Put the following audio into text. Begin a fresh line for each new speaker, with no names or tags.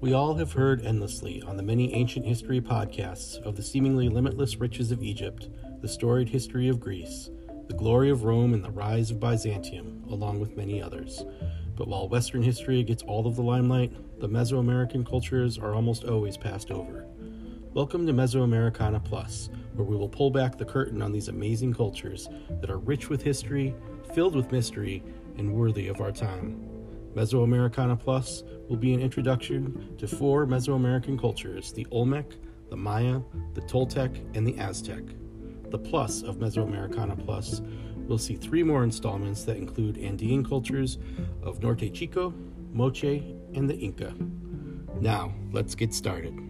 We all have heard endlessly on the many ancient history podcasts of the seemingly limitless riches of Egypt, the storied history of Greece, the glory of Rome, and the rise of Byzantium, along with many others. But while Western history gets all of the limelight, the Mesoamerican cultures are almost always passed over. Welcome to Mesoamericana Plus, where we will pull back the curtain on these amazing cultures that are rich with history, filled with mystery, and worthy of our time. Mesoamericana Plus will be an introduction to four Mesoamerican cultures the Olmec, the Maya, the Toltec, and the Aztec. The Plus of Mesoamericana Plus will see three more installments that include Andean cultures of Norte Chico, Moche, and the Inca. Now, let's get started.